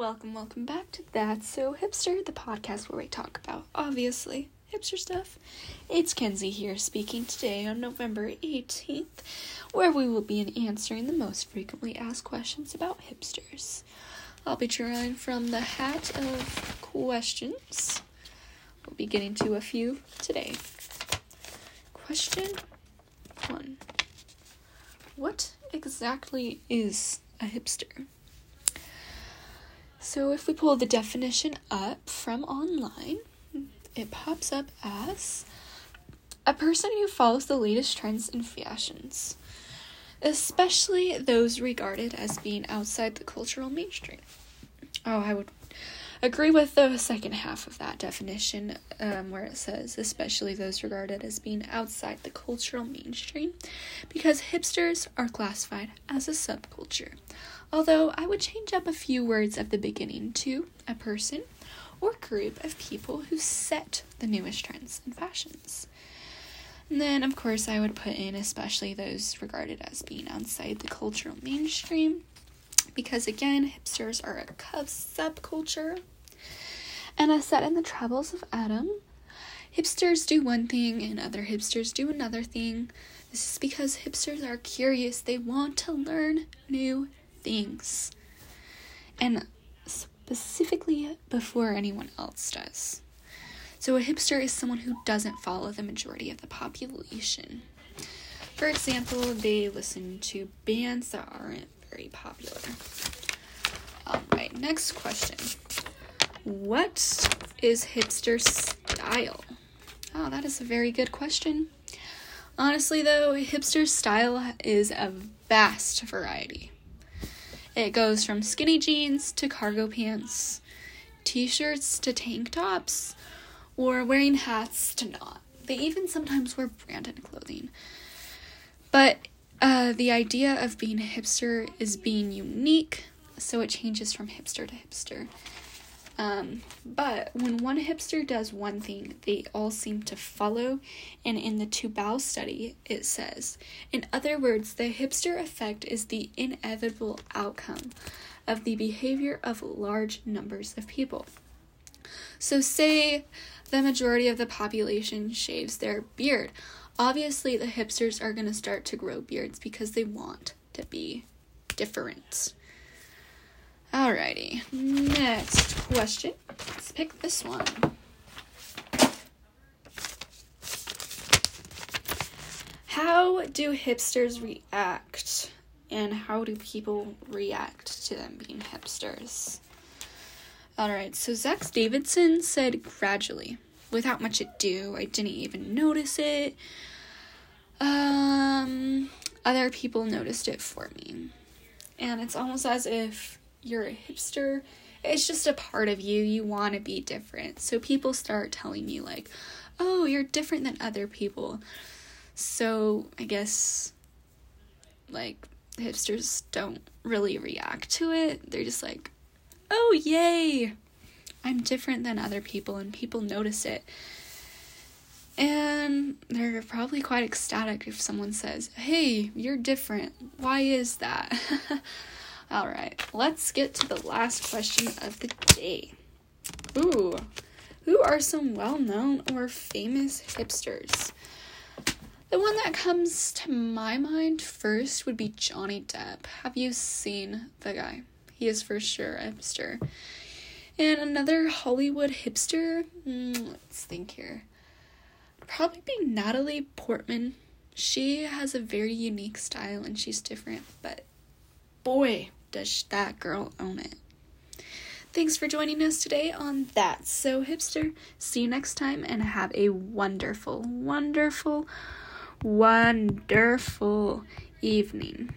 Welcome, welcome back to That So Hipster, the podcast where we talk about, obviously, hipster stuff. It's Kenzie here speaking today on November 18th, where we will be answering the most frequently asked questions about hipsters. I'll be drawing from the hat of questions. We'll be getting to a few today. Question one What exactly is a hipster? So, if we pull the definition up from online, it pops up as a person who follows the latest trends and fashions, especially those regarded as being outside the cultural mainstream. Oh, I would agree with the second half of that definition, um, where it says, especially those regarded as being outside the cultural mainstream, because hipsters are classified as a subculture. Although I would change up a few words at the beginning to a person or group of people who set the newest trends and fashions. And then, of course, I would put in especially those regarded as being outside the cultural mainstream, because again, hipsters are a subculture. And as said in the Travels of Adam, hipsters do one thing and other hipsters do another thing. This is because hipsters are curious, they want to learn new things. And specifically before anyone else does. So, a hipster is someone who doesn't follow the majority of the population. For example, they listen to bands that aren't very popular. Alright, next question. What is hipster style? Oh, that is a very good question. Honestly, though, hipster style is a vast variety. It goes from skinny jeans to cargo pants, t shirts to tank tops, or wearing hats to not. They even sometimes wear branded clothing. But uh, the idea of being a hipster is being unique, so it changes from hipster to hipster. Um, but when one hipster does one thing, they all seem to follow. And in the Touboul study, it says, in other words, the hipster effect is the inevitable outcome of the behavior of large numbers of people. So, say the majority of the population shaves their beard. Obviously, the hipsters are going to start to grow beards because they want to be different. Alrighty, next question. Let's pick this one. How do hipsters react? And how do people react to them being hipsters? Alright, so Zach Davidson said gradually, without much ado. I didn't even notice it. Um, other people noticed it for me. And it's almost as if you're a hipster. It's just a part of you. You want to be different. So people start telling you, like, oh, you're different than other people. So I guess, like, hipsters don't really react to it. They're just like, oh, yay, I'm different than other people, and people notice it. And they're probably quite ecstatic if someone says, hey, you're different. Why is that? All right, let's get to the last question of the day. Ooh, who are some well known or famous hipsters? The one that comes to my mind first would be Johnny Depp. Have you seen the guy? He is for sure a hipster. And another Hollywood hipster, mm, let's think here. Probably be Natalie Portman. She has a very unique style and she's different, but boy, does that girl own it. Thanks for joining us today on That's So Hipster. See you next time and have a wonderful, wonderful, wonderful evening.